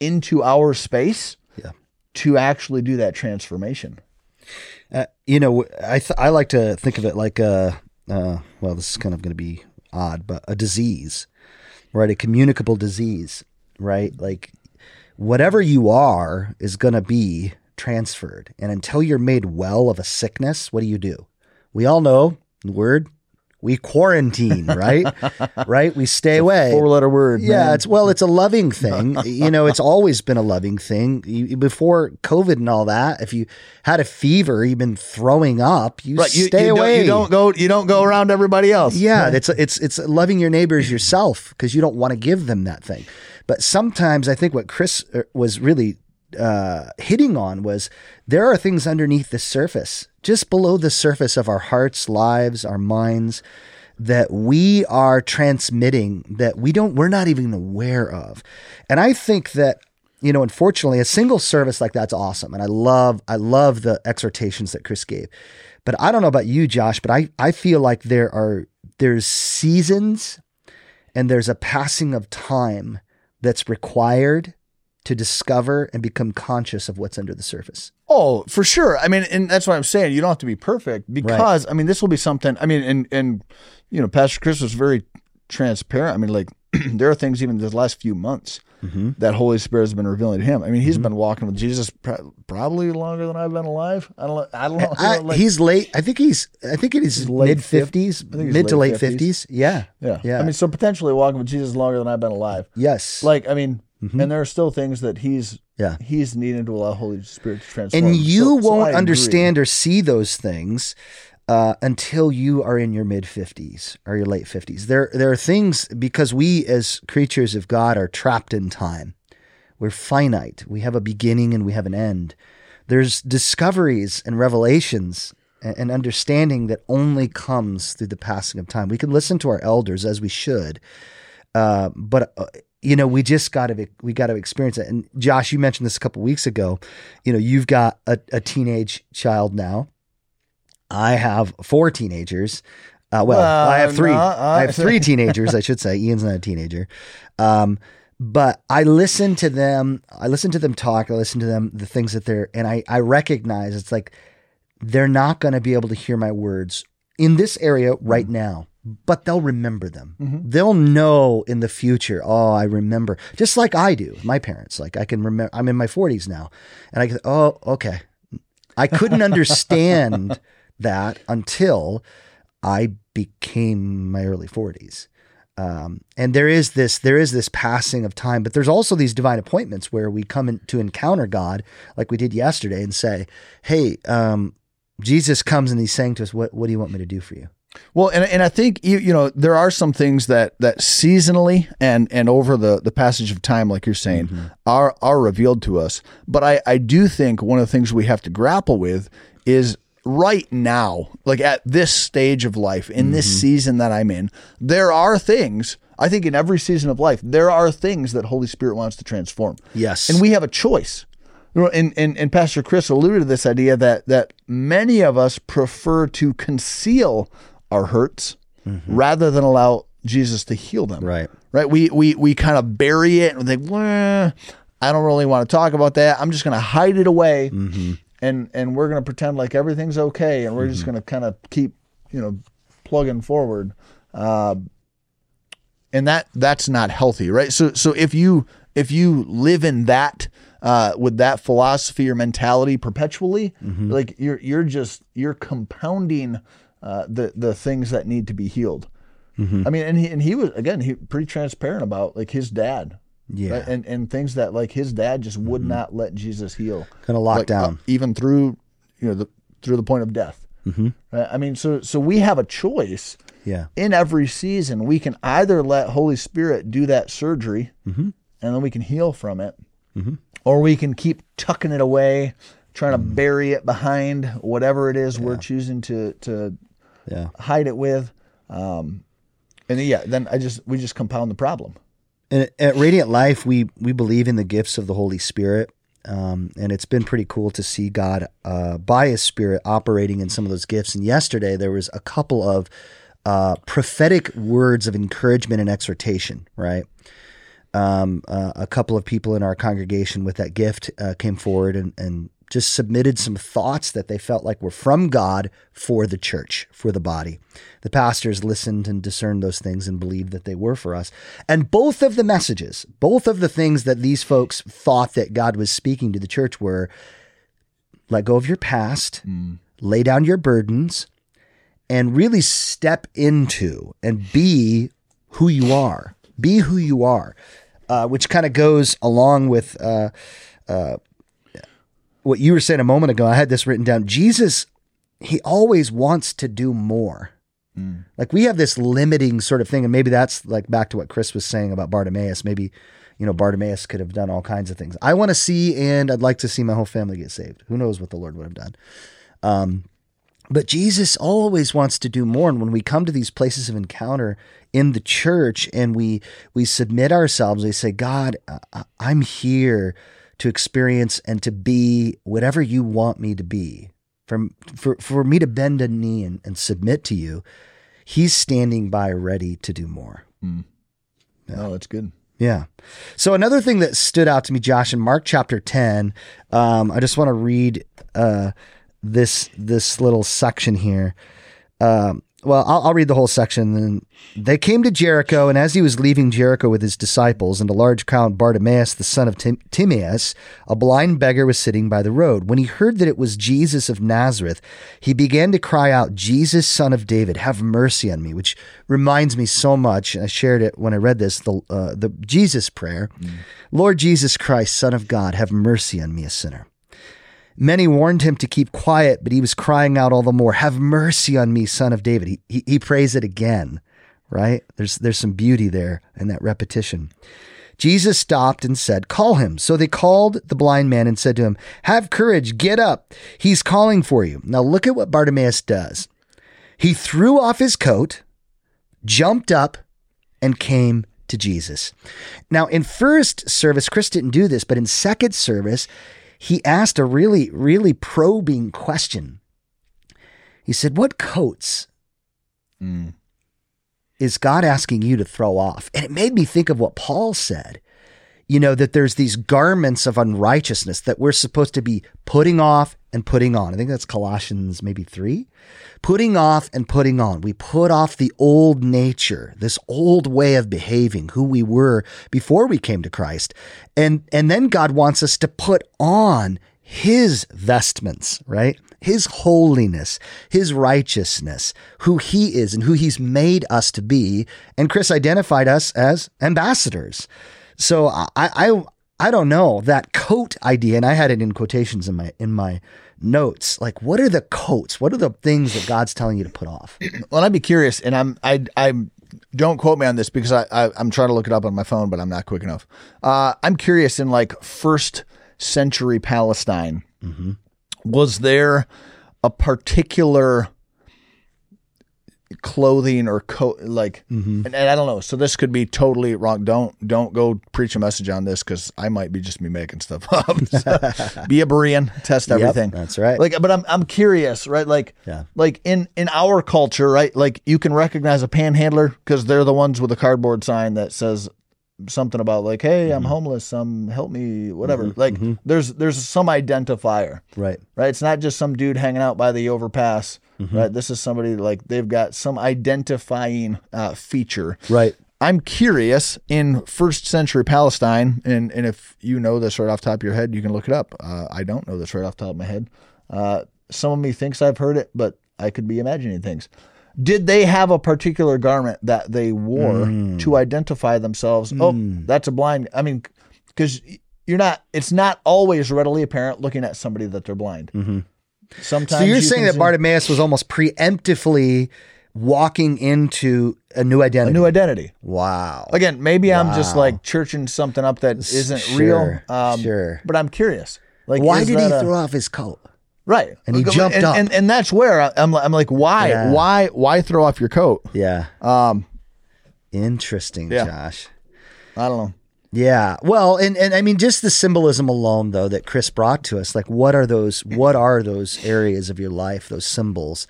into our space Yeah. to actually do that transformation. Uh, you know, I th- I like to think of it like a uh, well, this is kind of going to be odd, but a disease, right? A communicable disease, right? Like whatever you are is going to be transferred, and until you're made well of a sickness, what do you do? We all know the word. We quarantine, right? right? We stay away. Four letter word. Yeah, man. it's well, it's a loving thing. you know, it's always been a loving thing. You, before COVID and all that, if you had a fever, you've been throwing up, you right. Stay you away. Don't, you don't go. You don't go around everybody else. Yeah, it's it's it's loving your neighbors yourself because you don't want to give them that thing. But sometimes I think what Chris uh, was really uh, hitting on was there are things underneath the surface, just below the surface of our hearts, lives, our minds that we are transmitting that we don't we're not even aware of. And I think that you know, unfortunately, a single service like that's awesome, and I love I love the exhortations that Chris gave. But I don't know about you, Josh, but I I feel like there are there's seasons and there's a passing of time that's required to discover and become conscious of what's under the surface. Oh, for sure. I mean, and that's what I'm saying. You don't have to be perfect because I mean, this will be something. I mean, and and you know, Pastor Chris was very transparent. I mean, like there are things even the last few months mm-hmm. that Holy Spirit has been revealing to him. I mean, he's mm-hmm. been walking with Jesus pro- probably longer than I've been alive. I don't. I don't know. I, like- he's late. I think he's. I think it is mid fifties, mid to late late 50s. fifties. Yeah. yeah, yeah. I mean, so potentially walking with Jesus longer than I've been alive. Yes. Like, I mean, and there are still things that he's Yeah. he's needing to allow Holy Spirit to transform. and you So- so won't agree. understand or see those things uh, until you are in your mid 50s or your late 50s. There, there are things because we as creatures of God are trapped in time. We're finite. We have a beginning and we have an end. There's discoveries and revelations and and understanding that only comes through the passing of time. We can listen to our elders as we should, uh, but uh, you know we just got to we got to experience it. And Josh, you mentioned this a couple weeks ago. You know, you've got a, a teenage child now. I have four teenagers. Uh, well, Well, I have three. no, I have three teenagers. I should say. Ian's not a teenager. Um, but I listen to them. I listen to them talk. I listen to them the things that they're, and I I recognize it's like they're not going to be able to hear my words in this area right now, but they'll remember them. They'll know in the future. Oh, I remember, just like I do. My parents, like I can remember. I'm in my 40s now, and I can. Oh, okay. I couldn't understand that until I became my early 40s. Um, and there is this there is this passing of time, but there's also these divine appointments where we come in to encounter God, like we did yesterday, and say, "Hey, um, Jesus comes and he's saying to us, what What do you want me to do for you?" Well, and, and I think you you know there are some things that that seasonally and and over the the passage of time, like you're saying, mm-hmm. are are revealed to us. But I I do think one of the things we have to grapple with is right now, like at this stage of life, in this mm-hmm. season that I'm in, there are things. I think in every season of life, there are things that Holy Spirit wants to transform. Yes. and we have a choice. And, and, and Pastor Chris alluded to this idea that that many of us prefer to conceal our hurts rather than allow Jesus to heal them. Right. Right. We we we kind of bury it and think, well, I don't really want to talk about that. I'm just going to hide it away, and and we're going to pretend like everything's okay, and we're just going to kind of keep you know plugging forward. Uh, and that that's not healthy, right? So so if you if you live in that uh, with that philosophy or mentality perpetually, like you're you're just you're compounding uh, the the things that need to be healed. I mean, and he and he was again he pretty transparent about like his dad Yeah. right? and and things that like his dad just would not let Jesus heal, Kind of locked Like, uh, even through you know the through the point of death. Mm-hmm. Right? I mean, so so we have a choice yeah. in every season. We can either let Holy Spirit do that surgery, and then we can heal from it, or we can keep tucking it away, trying to bury it behind whatever it is we're choosing to to Yeah. hide it with. Um, and yeah, then I just we just compound the problem. And at Radiant Life, we we believe in the gifts of the Holy Spirit, um, and it's been pretty cool to see God uh, by His Spirit operating in some of those gifts. And yesterday there was a couple of uh, prophetic words of encouragement and exhortation. Right, um, uh, a couple of people in our congregation with that gift uh, came forward and and just submitted some thoughts that they felt like were from God for the church, for the body. The pastors listened and discerned those things and believed that they were for us. And both of the messages, both of the things that these folks thought that God was speaking to the church were let go of your past, lay down your burdens, and really step into and be who you are. Be who you are, uh, which kind of goes along with uh, uh, what you were saying a moment ago. I had this written down. Jesus, he always wants to do more. Like we have this limiting sort of thing, and maybe that's like back to what Chris was saying about Bartimaeus. Maybe, you know, Bartimaeus could have done all kinds of things. I want to see, and I'd like to see my whole family get saved. Who knows what the Lord would have done? Um, but Jesus always wants to do more. And when we come to these places of encounter in the church and we we submit ourselves, we say, God, I- I'm here to experience and to be whatever you want me to be. For, for, for me to bend a knee and, and submit to you, he's standing by ready to do more. Oh, that's good. Yeah. So another thing that stood out to me, Josh, in Mark chapter ten, um, I just want to read uh, this this little section here. Um, well, I'll, I'll read the whole section. Then they came to Jericho, and as he was leaving Jericho with his disciples and a large crowd, Bartimaeus, the son of Tim- Timaeus, a blind beggar, was sitting by the road. When he heard that it was Jesus of Nazareth, he began to cry out, "Jesus, son of David, have mercy on me!" Which reminds me so much. I shared it when I read this. The uh, the Jesus prayer, Lord Jesus Christ, Son of God, have mercy on me, a sinner. Many warned him to keep quiet, but he was crying out all the more, Have mercy on me, son of David. He, he, he prays it again, right? There's, there's some beauty there in that repetition. Jesus stopped and said, Call him. So they called the blind man and said to him, Have courage, get up. He's calling for you. Now look at what Bartimaeus does. He threw off his coat, jumped up, and came to Jesus. Now, in first service, Chris didn't do this, but in second service, he asked a really, really probing question. He said, What coats mm. is God asking you to throw off? And it made me think of what Paul said. You know, that there's these garments of unrighteousness that we're supposed to be putting off and putting on. I think that's Colossians maybe three. Putting off and putting on. We put off the old nature, this old way of behaving, who we were before we came to Christ. And, and then God wants us to put on his vestments, right? His holiness, his righteousness, who he is and who he's made us to be. And Chris identified us as ambassadors. So I, I, I don't know that coat idea, and I had it in quotations in my in my notes. Like, what are the coats? What are the things that God's telling you to put off? Well, I'd be curious, and I'm I I don't quote me on this because I, I I'm trying to look it up on my phone, but I'm not quick enough. Uh, I'm curious in like first century Palestine, was there a particular clothing or coat like mm-hmm. and, and i don't know. So this could be totally wrong. Don't don't go preach a message on this because i might be just me making stuff up. So, be a berean test everything. that's right. like but i'm i'm curious right? Like Yeah. like in in our culture right? Like you can recognize a panhandler because they're the ones with a cardboard sign that says something about like hey i'm mm-hmm. homeless. Um help me whatever. Mm-hmm, like there's there's some identifier. Right. right? It's not just some dude hanging out by the overpass right this is somebody like they've got some identifying uh, feature Right. I'm curious in first century Palestine, and, and if you know this right off the top of your head, you can look it up. Uh, I don't know this right off the top of my head. Uh, some of me thinks I've heard it, but I could be imagining things. did they have a particular garment that they wore Mm. to identify themselves? Oh, that's a blind. I mean, because you're not. It's not always readily apparent looking at somebody that they're blind. Mm-hmm. Sometimes. So you're you saying that Bartimaeus was almost preemptively walking into a new identity. a new identity. wow. Again, maybe I'm just like churching something up that isn't Sure, real. Um, sure. But I'm curious. Like, Why did he a- throw off his coat? Right, And he jumped and, up. and and that's where I'm. I'm like, why, Yeah. why, why throw off your coat? Yeah. Um, Interesting, Yeah. Josh. I don't know. Yeah. Well, and, and I mean, just the symbolism alone, though, that Chris brought to us, like, what are those, what are those areas of your life, those symbols,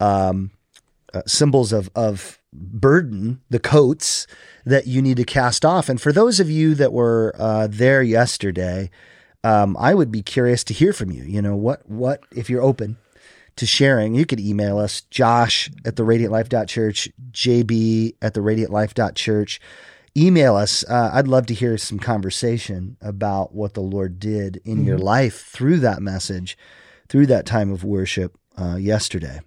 um, uh, symbols of, of burden, the coats that you need to cast off. And for those of you that were uh, there yesterday, um, I would be curious to hear from you. You know, what, what, if you're open to sharing, you could email us, josh at the radiantlife.church, jb at the radiantlife.church. Email us. Uh, I'd love to hear some conversation about what the Lord did in your life through that message, through that time of worship uh, yesterday.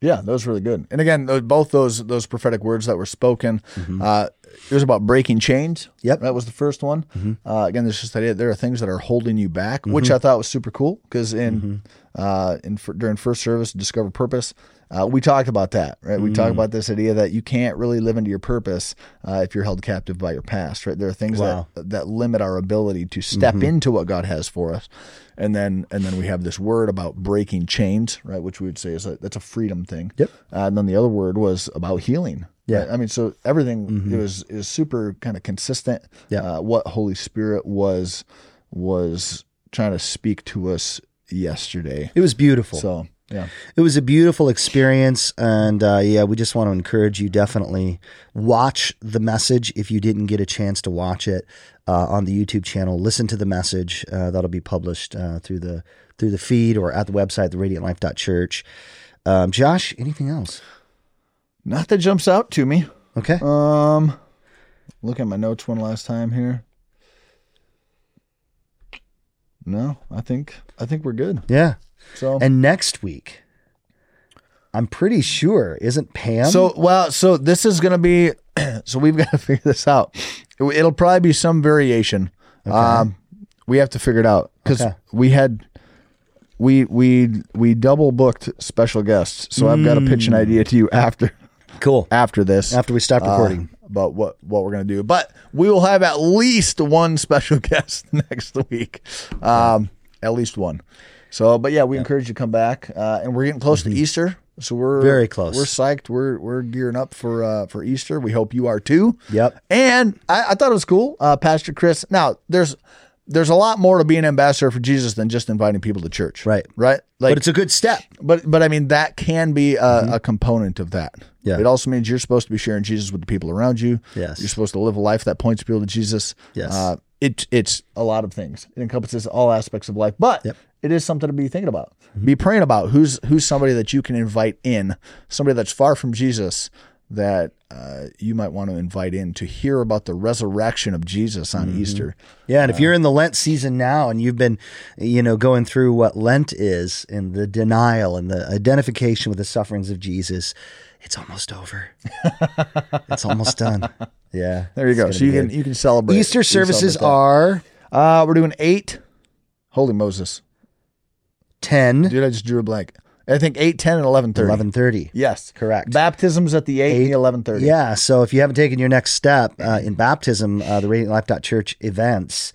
Yeah, that was really good. And again, both those those prophetic words that were spoken, uh, it was about breaking chains. Yep. that was the first one. Uh, again, there's just idea there are things that are holding you back, which I thought was super cool because in uh, in fir- during first service, discover purpose. Uh, we talked about that, right? We talked about this idea that you can't really live into your purpose uh, if you're held captive by your past, right? There are things Wow. that that limit our ability to step into what God has for us, and then and then we have this word about breaking chains, right? Which we would say is a, that's a freedom thing. Yep. Uh, and then the other word was about healing. Yeah. right? I mean, so everything it was is super kind of consistent. Yeah. Uh, what Holy Spirit was was trying to speak to us yesterday. It was beautiful. So yeah. It was a beautiful experience, and uh, yeah, we just want to encourage you definitely watch the message if you didn't get a chance to watch it uh, on the YouTube channel. Listen to the message uh, that'll be published uh, through the through the feed or at the website, theradiantlife.church. Um, Josh, anything else? Not that jumps out to me. Okay. Um, look at my notes one last time here. No, I think I think we're good. yeah. So And next week, I'm pretty sure isn't Pam? so well, so this is gonna be. So we've got to figure this out. It, will probably be some variation. Um, we have to figure it out because Okay. we had we we we double booked special guests. So I've got to pitch an idea to you after cool. after this. After we stop uh, recording. About what what we're gonna do. But we will have at least one special guest next week, um, at least one. So, but yeah, we encourage you to come back, uh, and we're getting close to Easter, so we're Mm-hmm. Very close. We're psyched. We're we're gearing up for uh, for Easter. We hope you are too. Yep. And I, I thought it was cool, uh, Pastor Chris. Now there's there's a lot more to being an ambassador for Jesus than just inviting people to church. Right. Right. Like, but it's a good step. but but I mean that can be a, a component of that. Mm-hmm. Yeah. It also means you're supposed to be sharing Jesus with the people around you. Yes. You're supposed to live a life that points people to Jesus. Yes. Uh, it it's a lot of things. It encompasses all aspects of life, but Yep. it is something to be thinking about. Be praying about who's who's somebody that you can invite in, somebody that's far from Jesus that uh, you might want to invite in to hear about the resurrection of Jesus on Easter. Yeah, and if you're in the Lent season now and you've been, you know, going through what Lent is and the denial and the identification with the sufferings of Jesus, it's almost over. it's almost done. Yeah. There you go. So you can you can celebrate. Easter services celebrate are Uh, we're doing eight. Holy Moses. 10, Dude, I just drew a blank. I think 8, 10, and 11 30. 11:30. Yes. Correct. Baptisms at the 8, and the 11 30. Yeah, so if you haven't taken your next step uh, in baptism, uh, the radiantlife.church events,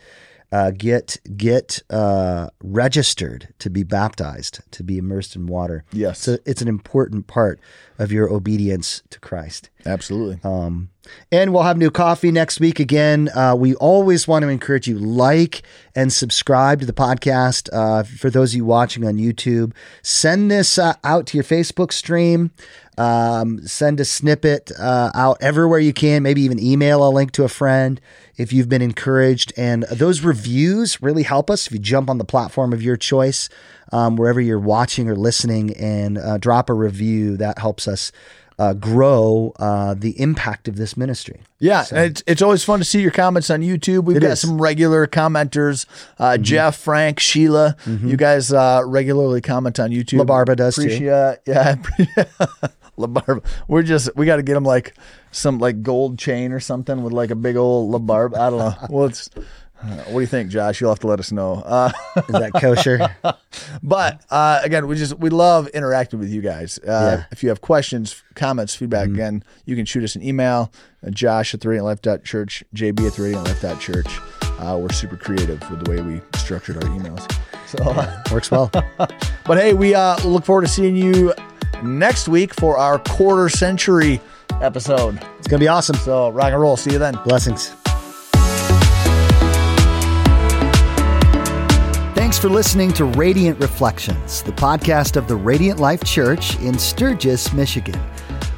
uh, get get uh, registered to be baptized, to be immersed in water. Yes. So it's an important part of your obedience to Christ. Absolutely. Um, and we'll have new coffee next week again. Uh, we always want to encourage you like and subscribe to the podcast. Uh, for those of you watching on YouTube, send this uh, out to your Facebook stream. Um, send a snippet uh, out everywhere you can. Maybe even email a link to a friend if you've been encouraged. And those reviews really help us. If you jump on the platform of your choice, um, wherever you're watching or listening, and uh, drop a review, that helps us uh, grow uh, the impact of this ministry. Yeah, and it's, it's always fun to see your comments on YouTube. We've It got is. some regular commenters uh, Jeff, Frank, Sheila. You guys uh, regularly comment on YouTube. La Barba does too. appreciate, Yeah, LaBarbe. We're just we got to get him like some like gold chain or something with like a big old LaBarbe. I don't know. Well, it's. Uh, what do you think, Josh? You'll have to let us know. Uh, Is that kosher? but uh, again, we just we love interacting with you guys. Uh, Yeah. If you have questions, comments, feedback, again, you can shoot us an email. Josh at the radiantlife.church, JB at the radiantlife.church. Uh, we're super creative with the way we structured our emails. So, uh, Works well. but hey, we uh, look forward to seeing you next week for our quarter century episode. It's gonna be awesome. So rock and roll. See you then. Blessings. Thanks for listening to Radiant Reflections, the podcast of the Radiant Life Church in Sturgis, Michigan.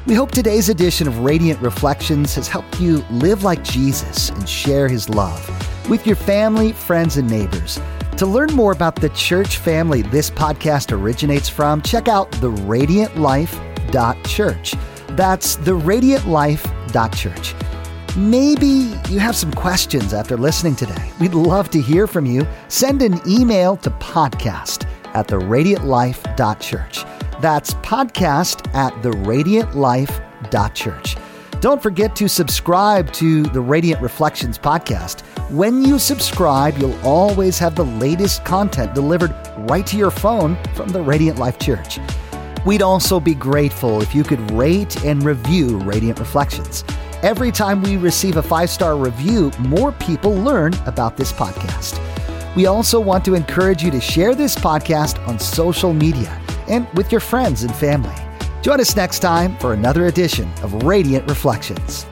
We hope today's edition of Radiant Reflections has helped you live like Jesus and share his love with your family, friends, and neighbors. To learn more about the church family this podcast originates from, check out theradiantlife.church. That's theradiantlife.church. Maybe you have some questions after listening today. We'd love to hear from you. Send an email to podcast at theradiantlife.church. That's podcast at theradiantlife.church. Don't forget to subscribe to the Radiant Reflections podcast. When you subscribe, you'll always have the latest content delivered right to your phone from the Radiant Life Church. We'd also be grateful if you could rate and review Radiant Reflections. Every time we receive a five star review, more people learn about this podcast. We also want to encourage you to share this podcast on social media and with your friends and family. Join us next time for another edition of Radiant Reflections.